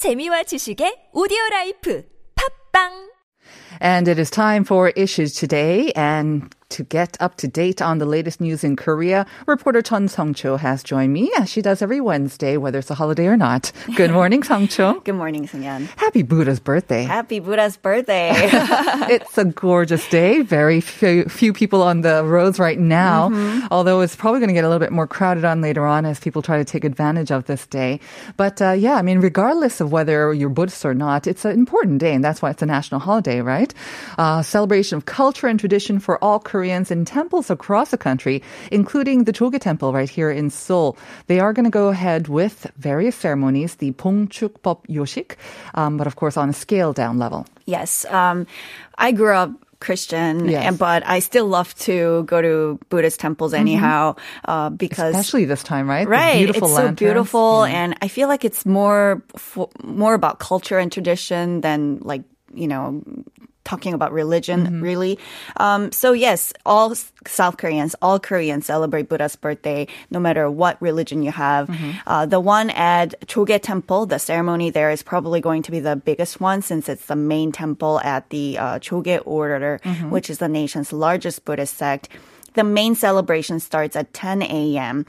재미와 지식의 오디오 라이프 팝빵 And it is time for issues today. And to get up to date on the latest news in Korea, reporter Chun Song-cho has joined me as she does every Wednesday, whether it's a holiday or not. Good morning, Song-cho. Good morning, Sunyan. Happy Buddha's birthday. Happy Buddha's birthday. it's a gorgeous day. Very few, few people on the roads right now, Mm-hmm. although it's probably going to get a little bit more crowded on later on as people try to take advantage of this day. But uh, yeah, I mean, regardless of whether you're Buddhist or not, it's an important day, and that's why it's a national holiday, right? Uh, celebration of culture and tradition for all Koreans in temples across the country, including the Jogye Temple right here in Seoul. They are going to go ahead with various ceremonies, the Pongchukbop Yoshik, um, but of course on a scale down level. yes. Um, I grew up Christian, Yes. and, but I still love to go to Buddhist temples anyhow uh, because. Especially this time, right? The Right, beautiful it's so lanterns. beautiful, and I feel like it's more more about culture and tradition than like you know talking about religion Mm-hmm. really. Um, so yes, all South Koreans, all Koreans celebrate Buddha's birthday, no matter what religion you have. Mm-hmm. Uh, the one at Jogye Temple, the ceremony there is probably going to be the biggest one since it's the main temple at the uh, Jogye Order, Mm-hmm. which is the nation's largest Buddhist sect. The main celebration starts at 10 a.m.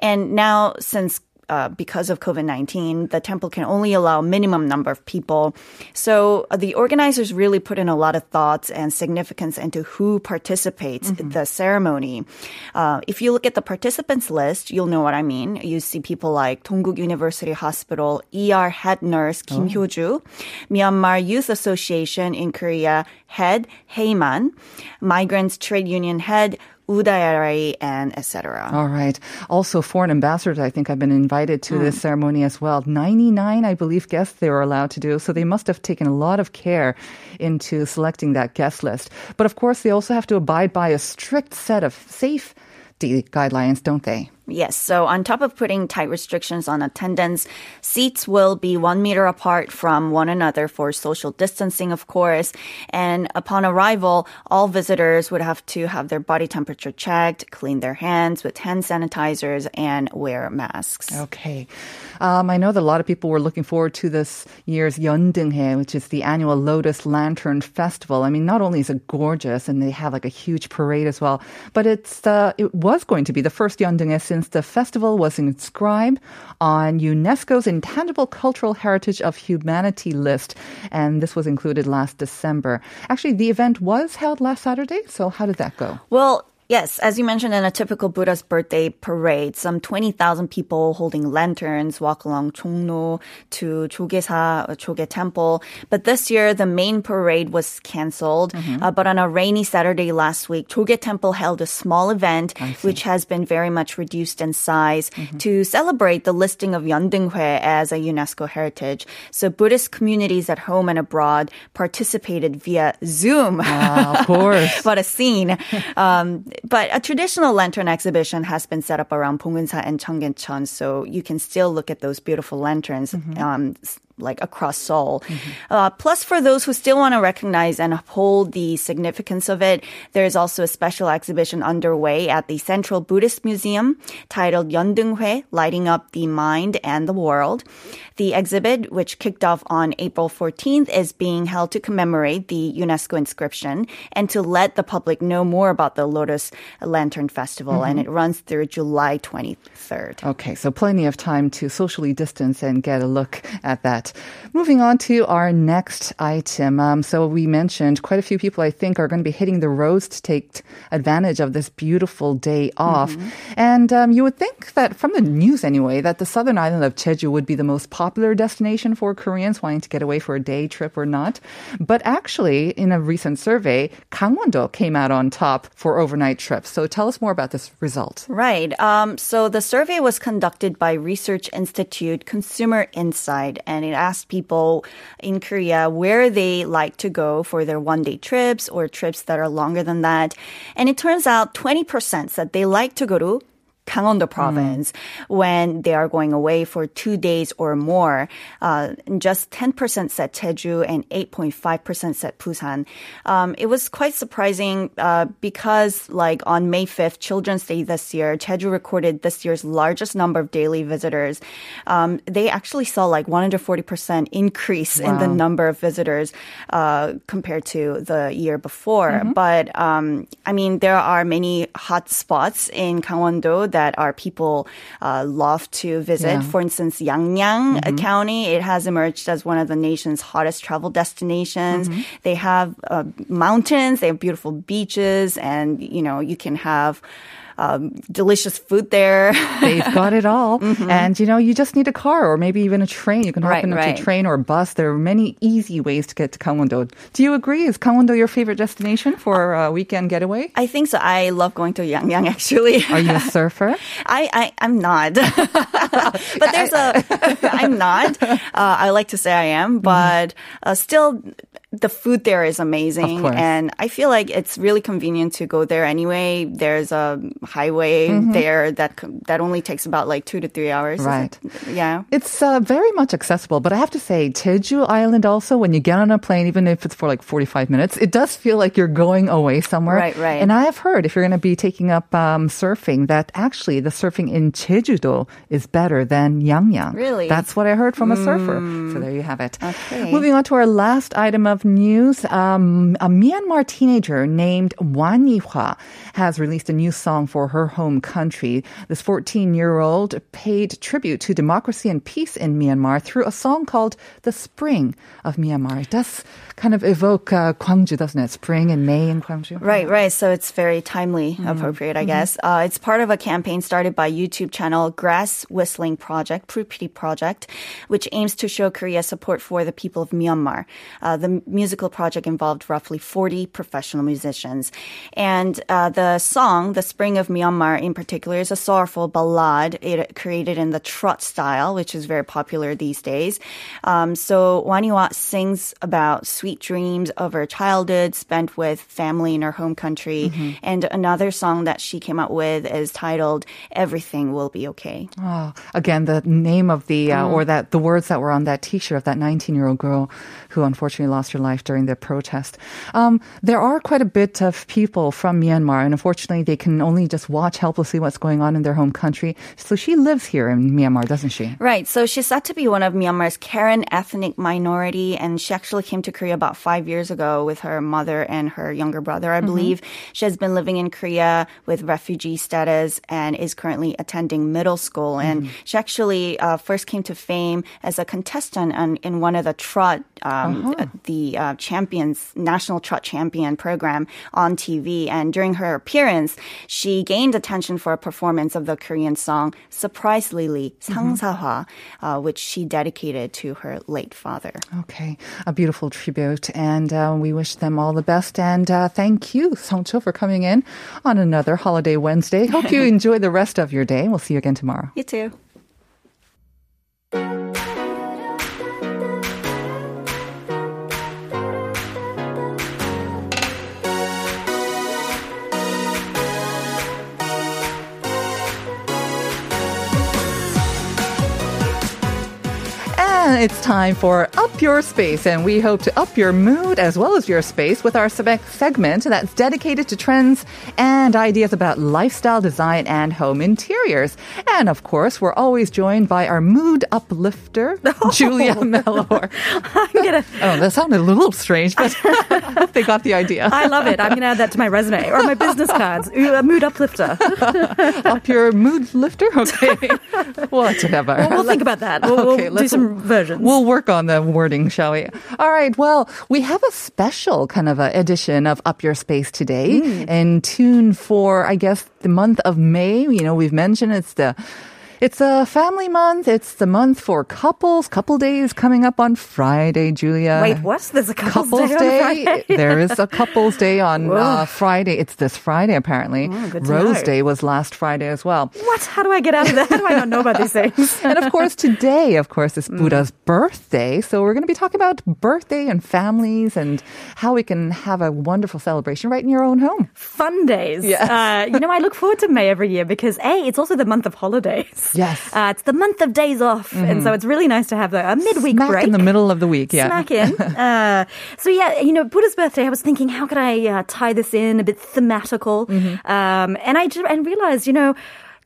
And now, since uh, because of COVID 19, the temple can only allow minimum number of people. So uh, the organizers really put in a lot of thoughts and significance into who participates in the ceremony. Uh, if you look at the participants list, you'll know what I mean. You see people like Dongguk University Hospital ER head nurse Kim Hyo-ju, Myanmar Youth Association in Korea head Heyman, Migrants Trade Union head Udaya Rai, and etc. All right. Also, foreign ambassadors, I think, have been invited to this hmm. ceremony as well. 99, I believe, guests they were allowed to do. So they must have taken a lot of care into selecting that guest list. But of course, they also have to abide by a strict set of safety guidelines, don't they? Yes. So on top of putting tight restrictions on attendance, seats will be one meter apart from one another for social distancing, of course. And upon arrival, all visitors would have to have their body temperature checked, clean their hands with hand sanitizers, and wear masks. Okay. Um, I know that a lot of people were looking forward to this year's Yeondeunghoe, which is the annual Lotus Lantern Festival. I mean, not only is it gorgeous and they have like a huge parade as well, but it's uh, it was going to be the first Yeondeunghoe since the festival was inscribed on UNESCO's Intangible Cultural Heritage of Humanity list, and this was included last December. Actually, the event was held last Saturday. So how did that go? Well, Yes, as you mentioned, in a typical Buddha's birthday parade, some 20,000 people holding lanterns walk along Jongno to Jogyesa, or Jogye Temple. But this year, the main parade was canceled. Uh, but on a rainy Saturday last week, Jogye Temple held a small event, which has been very much reduced in size to celebrate the listing of Yeondeunghoe as a UNESCO heritage. So Buddhist communities at home and abroad participated via Zoom. of course. what a scene. Um, but a traditional lantern exhibition has been set up around Bongeunsa and Cheonggyecheon, so you can still look at those beautiful lanterns. Um, s- like across Seoul. Uh, plus, for those who still want to recognize and uphold the significance of it, there's also a special exhibition underway at the Central Buddhist Museum titled Yeondeunghoe, Lighting Up the Mind and the World. The exhibit, which kicked off on April 14th, is being held to commemorate the UNESCO inscription and to let the public know more about the Lotus Lantern Festival. And it runs through July 23rd. Okay, so plenty of time to socially distance and get a look at that. Moving on to our next item. Um, so we mentioned quite a few people, I think, are going to be hitting the roads to take advantage of this beautiful day off. And um, you would think that, from the news anyway, that the southern island of Jeju would be the most popular destination for Koreans wanting to get away for a day trip or not. But actually, in a recent survey, Gangwon-do came out on top for overnight trips. So tell us more about this result. Right. Um, so the survey was conducted by Research Institute Consumer Insight, and it asked people in Korea where they like to go for their one day trips or trips that are longer than that. And it turns out 20% said they like to go to Gangwon-do province when they are going away for two days or more. Uh, just 10% said Jeju and 8.5% said Busan. Um, it was quite surprising uh, because, like on May 5th, Children's Day this year, Jeju recorded this year's largest number of daily visitors. Um, they actually saw like 140% increase wow. in the number of visitors uh, compared to the year before. Mm-hmm. But um, I mean, there are many hot spots in Gangwon-do that that our people uh, love to visit. Yeah. For instance, Yangyang mm-hmm. County, it has emerged as one of the nation's hottest travel destinations. Mm-hmm. They have uh, mountains, they have beautiful beaches, and you know you can have um, delicious food there. They've got it all. Mm-hmm. And, you know, you just need a car or maybe even a train. You can hop right, into right. a train or a bus. There are many easy ways to get to Gangwon-do. Do you agree? Is Gangwon-do your favorite destination for a weekend getaway? I think so. I love going to Yangyang, actually. Are you a surfer? I, I, I'm not. but there's a, I'm not. Uh, I like to say I am, but uh, still, the food there is amazing and i feel like it's really convenient to go there anyway. There's a highway mm-hmm. there that that only takes about like two to three hours right it? yeah. It's uh, very much accessible but i have to say jeju island also when you get on a plane even if it's for like 45 minutes it does feel like you're going away somewhere. Right right. And i have heard if you're going to be taking up um, surfing that actually the surfing in jeju-do is better than yangyang. Really? That's what i heard from a surfer. So there you have it. Okay. moving on to our last item of news, um, a Myanmar teenager named Wan Yihua has released a new song for her home country. This 14-year-old paid tribute to democracy and peace in Myanmar through a song called "The Spring of Myanmar." It does kind of evoke uh, Gwangju, doesn't it? Spring and May in Gwangju. Right, right. So it's very timely, mm-hmm. appropriate, I mm-hmm. guess. Uh, it's part of a campaign started by YouTube channel Grass Whistling Project, Pulpiri Project, which aims to show Korea's support for the people of Myanmar. Uh, the musical project involved roughly 40 professional musicians. And uh, the song, The Spring of Myanmar in particular, is a sorrowful ballad it created in the trot style, which is very popular these days. Um, so Waniwa sings about sweet dreams of her childhood spent with family in her home country. Mm-hmm. And another song that she came out with is titled "Everything Will Be Okay." Oh, again, the name of the uh, mm. or that the words that were on that T-shirt of that 19-year-old girl who unfortunately lost her life during the protest. Um, there are quite a bit of people from Myanmar, and unfortunately, they can only just watch helplessly what's going on in their home country. So she lives here in Myanmar, doesn't she? Right. So she's said to be one of Myanmar's Karen ethnic minority, and she actually came to Korea about five years ago with her mother and her younger brother, I mm-hmm. believe. She has been living in Korea with refugee status and is currently attending middle school. And mm-hmm. she actually uh, first came to fame as a contestant on, in one of the trot, um, uh-huh. the uh, champions, national trot champion program on TV. And during her appearance, she gained attention for a performance of the Korean song Surprise Lily, 상사화, mm-hmm. uh, which she dedicated to her late father. Okay, a beautiful tribute and uh, we wish them all the best. And uh, thank you, Songcho, for coming in on another Holiday Wednesday. Hope you enjoy the rest of your day. We'll see you again tomorrow. You too. It's time for Up Your Space, and we hope to up your mood as well as your space with our segment that's dedicated to trends and ideas about lifestyle design and home interiors. And of course, we're always joined by our mood uplifter, oh. Julia Mellor. Gonna... Oh, that sounded a little strange, but they got the idea. I love it. I'm going to add that to my resume or my business cards. A uh, mood uplifter. up your mood lifter? Okay. Whatever. Well, we'll think about that. We'll, okay, we'll do some versions. We'll work on the wording, shall we? All right. Well, we have a special kind of a edition of Up Your Space today mm. in tune for, I guess, the month of May. You know, we've mentioned it's the It's a family month. It's the month for couples. Couple days coming up on Friday, Julia. Wait, what? There's a couple's, Couples day, on there is a couples day on uh, Friday. It's this Friday, apparently. Oh, Rose know. Day was last Friday as well. What? How do I get out of that? How do I not know about these things? And of course, today, of course, is Mm. Buddha's birthday. So we're going to be talking about birthday and families and how we can have a wonderful celebration right in your own home. Fun days. Yes. Uh, you know, I look forward to May every year because A, it's also the month of holidays. Yes. Mm-hmm. Uh, it's the month of days off. And so it's really nice to have a, a midweek Smack break. in the middle of the week. Yeah. Smack in. Uh, so yeah, you know, Buddha's birthday. I was thinking, how could I uh, tie this in a bit thematical? Mm-hmm. Um, and I just, and realized, you know.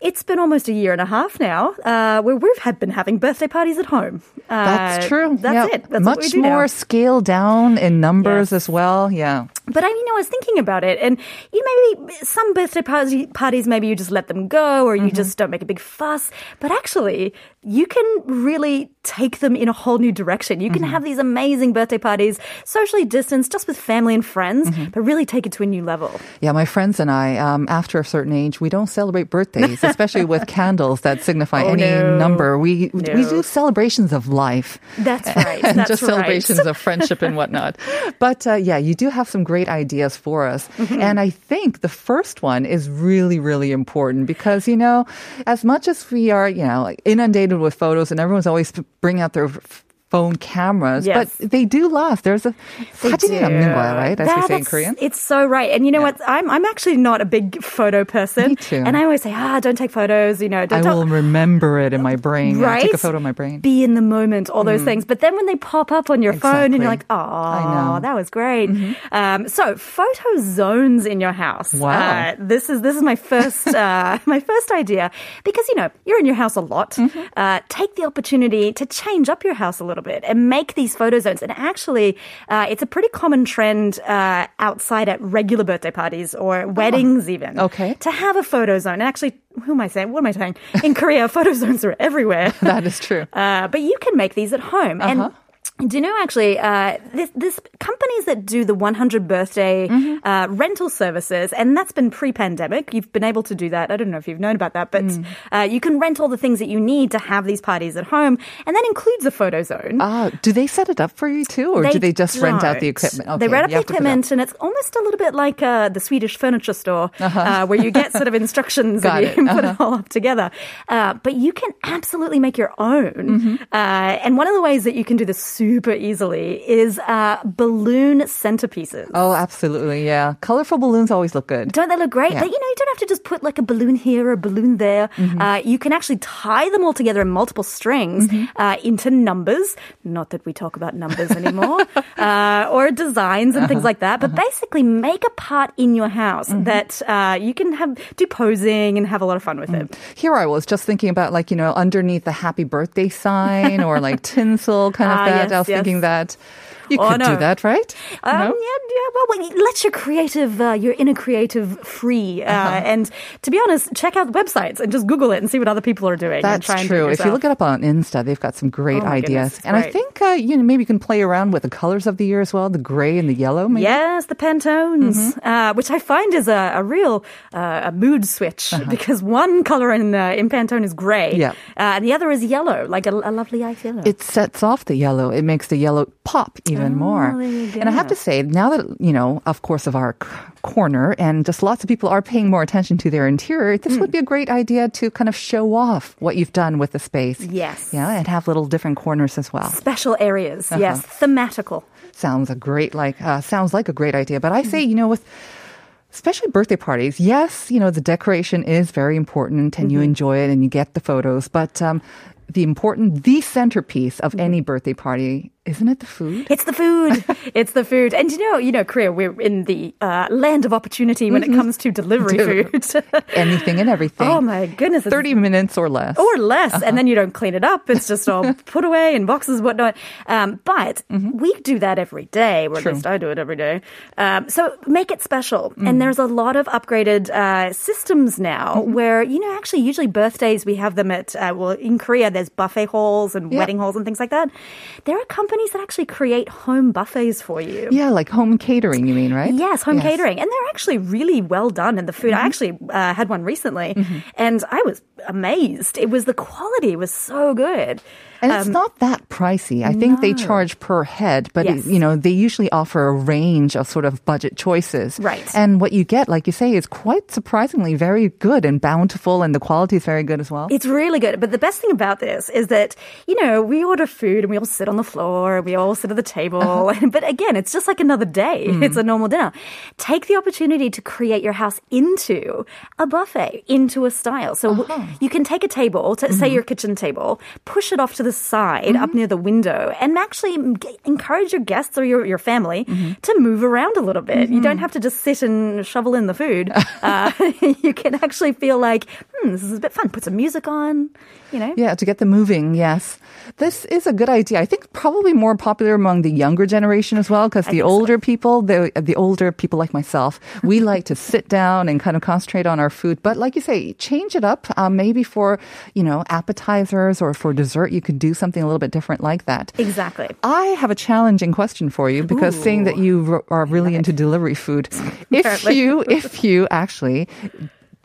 It's been almost a year and a half now uh, where we've had been having birthday parties at home. Uh, That's true. That's Yeah. it. That's Much what we do more now. scaled down in numbers Yes. as well. Yeah. But I mean, I was thinking about it, and you maybe some birthday party, parties, maybe you just let them go, or you Mm-hmm. just don't make a big fuss. But actually, you can really take them in a whole new direction. You can Mm-hmm. have these amazing birthday parties, socially distanced, just with family and friends, Mm-hmm. but really take it to a new level. Yeah, my friends and I, um, after a certain age, we don't celebrate birthdays, especially with candles that signify Oh, any no. number. We we do celebrations of life. That's right. and That's just right. celebrations of friendship and whatnot. But uh, yeah, you do have some great ideas for us. Mm-hmm. And I think the first one is really, really important because, you know, as much as we are, you know, inundated with photos and everyone's always bringing out their phone cameras, Yes. but they do last. There's a They 사진이 do. 남는 거야, right? As we That- say in that's- Korean. It's so right. And you know what? I'm I'm actually not a big photo person. Me too. And I always say, ah, don't take photos. You know, I don't, will remember it in my brain. Yeah, right? take a photo of my brain. Be in the moment, all those things. But then when they pop up on your phone and you're like, Exactly. oh, I know. Mm-hmm. that was great. Um, so photo zones in your house. Wow. Uh, this is this is my first uh, my first idea because you know you're in your house a lot. Mm-hmm. Uh, take the opportunity to change up your house a little bit and make these photo zones. And actually, uh, it's a pretty common trend uh, outside at regular birthday parties or weddings even. Oh, Okay. To have a photo zone. And actually, who am I saying? What am I saying? In Korea, photo zones are everywhere. That is true. Uh, but you can make these at home. Uh-huh. And do you know actually, uh, this, this companies that do the 100 birthday Mm-hmm. uh, rental services, and that's been pre-pandemic. You've been able to do that. I don't know if you've known about that, but Mm. uh, you can rent all the things that you need to have these parties at home, and that includes a photo zone. Ah, do they set it up for you too, or do they just rent out the don't. equipment? they rent up the to put it equipment, and it's almost a little bit like uh, the Swedish furniture store, uh where you get sort of instructions Uh-huh. And you it. Uh-huh. put it all up together. Uh, but you can absolutely make your own. Mm-hmm. Uh, and one of the ways that you can do this super easily is uh, balloon centerpieces. Oh, absolutely. Yeah. Colorful balloons always look good. Don't they look great? Yeah. But, you know, you don't have to just put like a balloon here or a balloon there. Mm-hmm. Uh, you can actually tie them all together in multiple strings Mm-hmm. uh, into numbers. Not that we talk about numbers anymore, uh, or designs and things Uh-huh. like that. But basically, make a part in your house Mm-hmm. that uh, you can have do posing and have a lot of fun with it. Here I was just thinking about like, you know, underneath the happy birthday sign or like tinsel kind of Ah, that. yes, I was yes. thinking that you Oh, could do that, right? Um, No? Yeah, yeah. Well, well, let your creative, uh, your inner creative free. Uh, Uh-huh. And to be honest, check out websites and just Google it and see what other people are doing. That's true. If you look it up on Insta, they've got some great Oh ideas. goodness, and I think uh, you know maybe you can play around with the colors of the year as well, the gray and the yellow. Maybe? Yes, the Pantones, Mm-hmm. uh, which I find is a, a real uh, a mood switch because one color in uh, in Pantone is gray, Uh-huh. Yeah. uh, and the other is yellow, like a, a lovely ice yellow. it sets off the yellow. It makes the yellow pop even more. Oh, And I have to say, now that, you know, of course, of our c- corner and just lots of people are paying more attention to their interior, this Hmm. would be a great idea to kind of show off what you've done with the space. Yes. Yeah, and have little different corners as well. Special areas, Uh-huh. yes, thematical. Sounds a great, like, uh, sounds like a great idea. But I say, you know, with, especially birthday parties, yes, you know, the decoration is very important and you Mm-hmm. enjoy it and you get the photos, but, um, the important, the centerpiece of any Mm-hmm. birthday party, isn't it the food? It's the food. it's the food. And you know, you know, Korea, we're in the uh, land of opportunity when it comes to delivery food. Anything and everything. oh my goodness. 30 minutes or less. or less, and then you don't clean it up. It's just all put away in boxes, and whatnot. Um, but we do that every day, or at least I do it every day. Um, so make it special. And there's a lot of upgraded uh, systems now where you know actually usually birthdays we have them at uh, well in Korea there's buffet halls and wedding halls and things like that. There are companies that actually create home buffets for you. Yeah, like home catering, you mean, right? Yes, home Yes. Mm-hmm. catering. And they're actually really well done in the food. I actually uh, had one recently and I was amazed. It was the quality was so good. And it's not that pricey. I think they Um, charge per head, but Yes. it, you know, they usually offer a range of sort of budget choices. Right. And what you get, like you say, is quite surprisingly very good and bountiful and the quality is very good as well. It's really good. But the best thing about this is that, you know, we order food and we all sit on the floor, and we all sit at the table. Uh-huh. But again, it's just like another day. Mm. It's a normal dinner. Take the opportunity to create your house into a buffet, into a style. So w- uh-huh. you can take a table, to, say mm-hmm. your kitchen table, push it off to the side up mm-hmm. near the window and actually encourage your guests or your, your family mm-hmm. to move around a little bit. You don't have to just sit and shovel in the food. Uh, you can actually feel like, hmm, this is a bit fun. Put some music on, you know? Yeah, to get them moving, yes. This is a good idea. I think probably more popular among the younger generation as well, because the think so. older people, the, the older people like myself, we like to sit down and kind of concentrate on our food. But like you say, change it up. Um, maybe for, you know, appetizers or for dessert, you could do something a little bit different like that. Exactly. I have a challenging question for you because seeing that you r- are really into delivery food, if you if you actually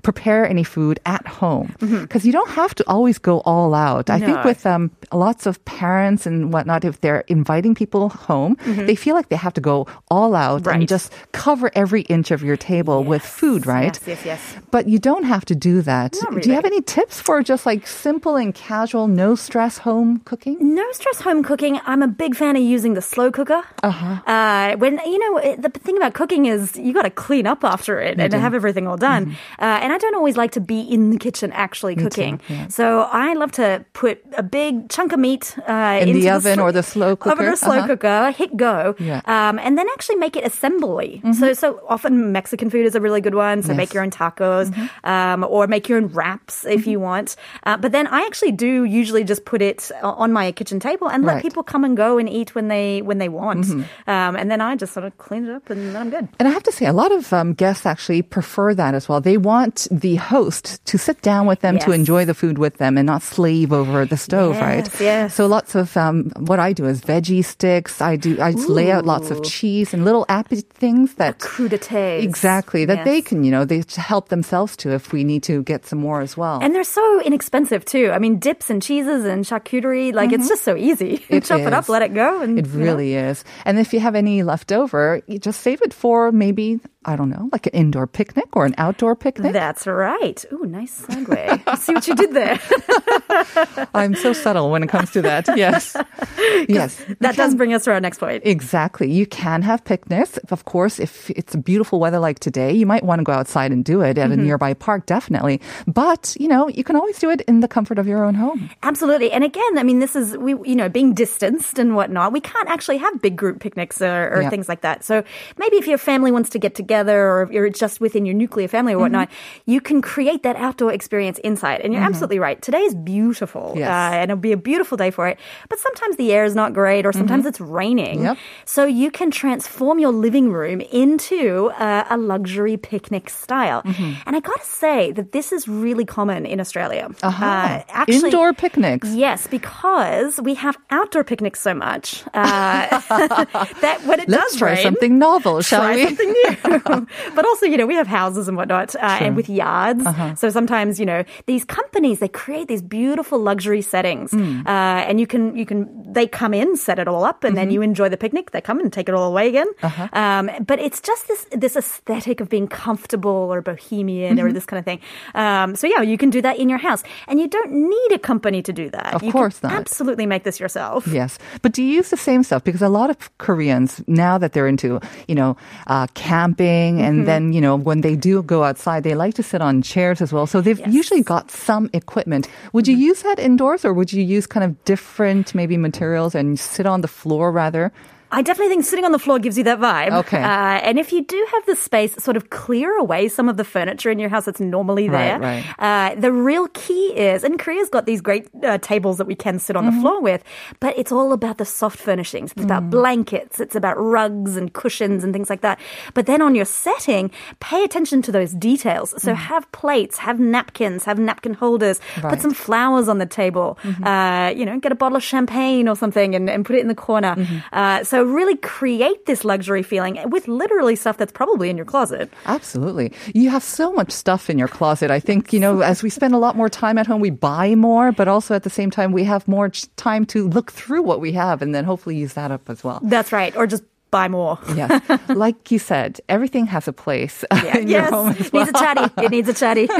prepare any food at home because you don't have to always go all out. I think Mm-hmm. With um, lots of parents and whatnot, if they're inviting people home, they feel like they have to go all out Mm-hmm. Right. and just cover every inch of your table with food, right? Yes, yes, yes. But you don't have to do that. Not Do you have any tips for just like simple and casual, no stress home cooking? No stress home cooking. I'm a big fan of using the slow cooker. Uh-huh. when you know the thing about cooking is you got to clean up after it and have everything all done. Uh, and I don't always like to be in the kitchen actually cooking. So I love to put a big chunk of meat uh, In the oven sl- or the slow Oven cooker? or slow Uh-huh. cooker. Hit go. Yeah. Um, and then actually make it assembly. So so often Mexican food is a really good one. So Yes. make your own tacos um, or make your own wraps if you want. Uh, but then I actually do usually just put it on my kitchen table and let Right. people come and go and eat when they when they want. Um, and then I just sort of clean it up and then I'm good. And I have to say, a lot of um, guests actually prefer that as well. They want the host to sit down with them to enjoy the food with them and not slave over the stove, right? Yes, yes. So lots of um, what I do is veggie sticks. I do. I just lay out lots of cheese and little appy things that Crudités. exactly that they can, you know, they help themselves to if we need to get some more as well. And they're so inexpensive too. I mean, dips and cheeses and charcuterie, like it's just so easy. It Chop it up, let it go, and It you know. really is. And if you have any left over, you just save it for maybe, I don't know, like an indoor picnic or an outdoor picnic. That's right. Ooh, nice segue. See what you did there. I'm so subtle when it comes to that. Yes. Yes. that does bring us to our next point. Exactly. You can have picnics. Of course, if it's beautiful weather like today, you might want to go outside and do it at a Mm-hmm. nearby park, definitely. But, you know, you can always do it in the comfort of your own home. Absolutely. And again, I mean, this is, we, you know, being distanced and whatnot, we can't actually have big group picnics or, or things like that. So maybe if your family wants to get together or if you're just within your nuclear family or whatnot, Mm-hmm. you can create that outdoor experience inside. And you're absolutely right. Today is beautiful. Yes. Uh, and it'll be a beautiful day for it. But sometimes the air is not great or sometimes it's raining. Mm-hmm. Yep. So you can transform your living room into uh, a luxury picnic style. Mm-hmm. And I gotta say that this is really common in Australia. Uh-huh. Uh, actually, Indoor picnics. Yes, because we have outdoor picnics so much uh, that when it Let's does try rain, something novel, shall try we? something new. but also, you know, we have houses and whatnot, uh, and with yards. Uh-huh. So sometimes, you know, these companies they create these beautiful luxury settings, Mm. uh, and you can you can they come in, set it all up, and Mm-hmm. then you enjoy the picnic. They come and take it all away again. Uh-huh. Um, but it's just this this aesthetic of being comfortable or bohemian Mm-hmm. or this kind of thing. Um, so yeah, you can do that in your house, and you don't need a company to do that. Of you course can not. Absolutely, make this yourself. Yes, but do you use the same stuff? Because a lot of Koreans now that they're into, you know, uh, camping, Mm-hmm. and then you know when they do go outside, they like to sit on chairs as well. So they've usually got some equipment. Would you use that indoors, or would you use kind of different maybe materials and sit on the floor rather? I definitely think sitting on the floor gives you that vibe. Okay. Uh, and if you do have the space, sort of clear away some of the furniture in your house that's normally there. Right, Uh, the real key is, and Korea's got these great uh, tables that we can sit on Mm-hmm. the floor with, but it's all about the soft furnishings. It's Mm. about blankets, it's about rugs and cushions and things like that. But then on your setting, pay attention to those details. So have plates, have napkins, have napkin holders, Mm. Right. Mm-hmm. put some flowers on the table. Uh, you know, get a bottle of champagne or something and, and put it in the corner. Mm-hmm. Uh, so really create this luxury feeling with literally stuff that's probably in your closet. Absolutely. You have so much stuff in your closet. I think, you know, as we spend a lot more time at home, we buy more, but also at the same time, we have more time to look through what we have and then hopefully use that up as well. That's right. Or just buy more. Yes. like you said, everything has a place in your home as well. Needs a chatty. It needs a chatty.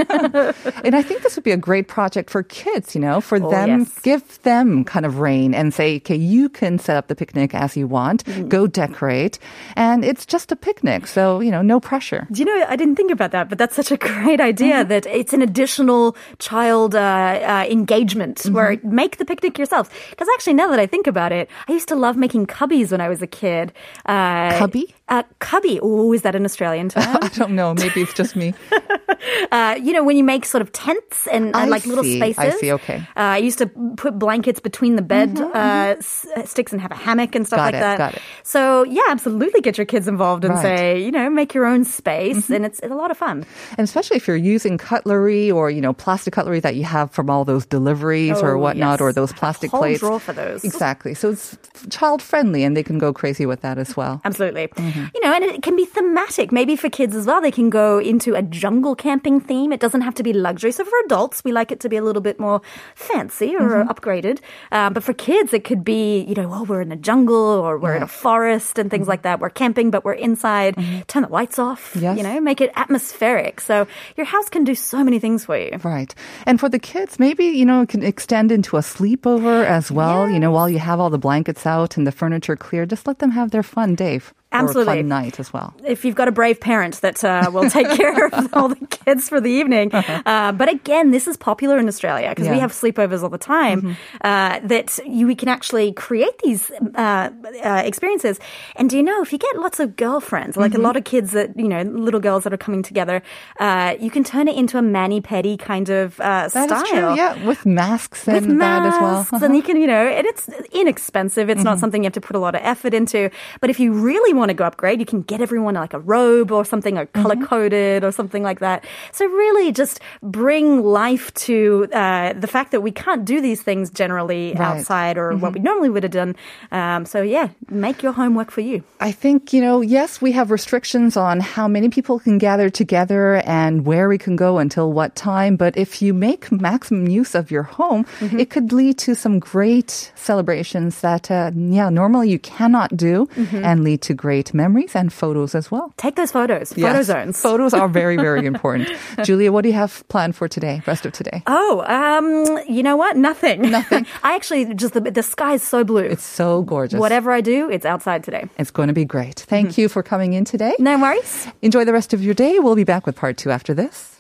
And I think this would be a great project for kids, you know, for Oh, them, yes. give them kind of reign and say, okay, you can set up the picnic as you want, Mm-hmm. go decorate. And it's just a picnic. So, you know, no pressure. Do you know, I didn't think about that, but that's such a great idea that it's an additional child uh, uh, engagement where make the picnic yourselves. Because actually, now that I think about it, I used to love making cubbies when I was a kid. Uh, Cubby? Uh, cubby. Oh, is that an Australian term? I don't know. Maybe it's just me. uh, you know, when you make sort of tents and, and like little spaces. I see. Okay. Uh, I used to put blankets between the bed uh, s- sticks and have a hammock and stuff Got like it, that. got it. So yeah, absolutely get your kids involved and Right. Mm-hmm. say, you know, make your own space, and it's, it's a lot of fun. And especially if you're using cutlery or, you know, plastic cutlery that you have from all those deliveries or Oh, whatnot, yes. or those plastic plates. drawer for those. Exactly. So it's child friendly and they can go crazy with that as well. Absolutely. Mm-hmm. You know, and it can be thematic. Maybe for kids as well, they can go into a jungle camping theme. It doesn't have to be luxury. So for adults, we like it to be a little bit more fancy or Mm-hmm. upgraded. Um, but for kids, it could be, you know, oh, we're in a jungle or we're in a forest and things like that. We're camping, but we're inside. Turn the lights off. Mm-hmm. Yes. You know, make it atmospheric. So your house can do so many things for you. Right. And for the kids, maybe, you know, it can extend into a sleepover as well. You know, while you have all the blankets out and the furniture clear, just let them have their fun day. Absolutely. fun night as well. if you've got a brave parent that uh, will take care of all the kids for the evening. Uh, but again, this is popular in Australia because we have sleepovers all the time. Uh, that you, we can actually create these uh, uh, experiences. And do you know if you get lots of girlfriends, like a lot of kids that you know, little girls that are coming together, uh, you can turn it into a mani pedi kind of uh, That is style. true. Yeah. With masks and With that as well. masks, and you can, you know, and it's inexpensive. It's not something you have to put a lot of effort into. But if you really want to go upgrade, you can get everyone like a robe or something, or color coded or something like that. So really, just bring life to uh, the fact that we can't do these things generally Right. outside or what we normally would have done. Um, so yeah, make your home work for you. I think, you know, yes, we have restrictions on how many people can gather together and where we can go until what time. But if you make maximum use of your home, Mm-hmm. it could lead to some great celebrations that, uh, yeah, normally you cannot do Mm-hmm. and lead to great memories and photos as well. Take those photos, photo zones. Photos are very, very important. Julia, what do you have planned for today, rest of today? Oh, um, you know what? Nothing. Nothing. I actually just the, the sky is so blue. It's so gorgeous. Whatever I do, it's outside today. It's going to be great. Thank you for coming in today. No worries. Enjoy the rest of your day. We'll be back with part two after this.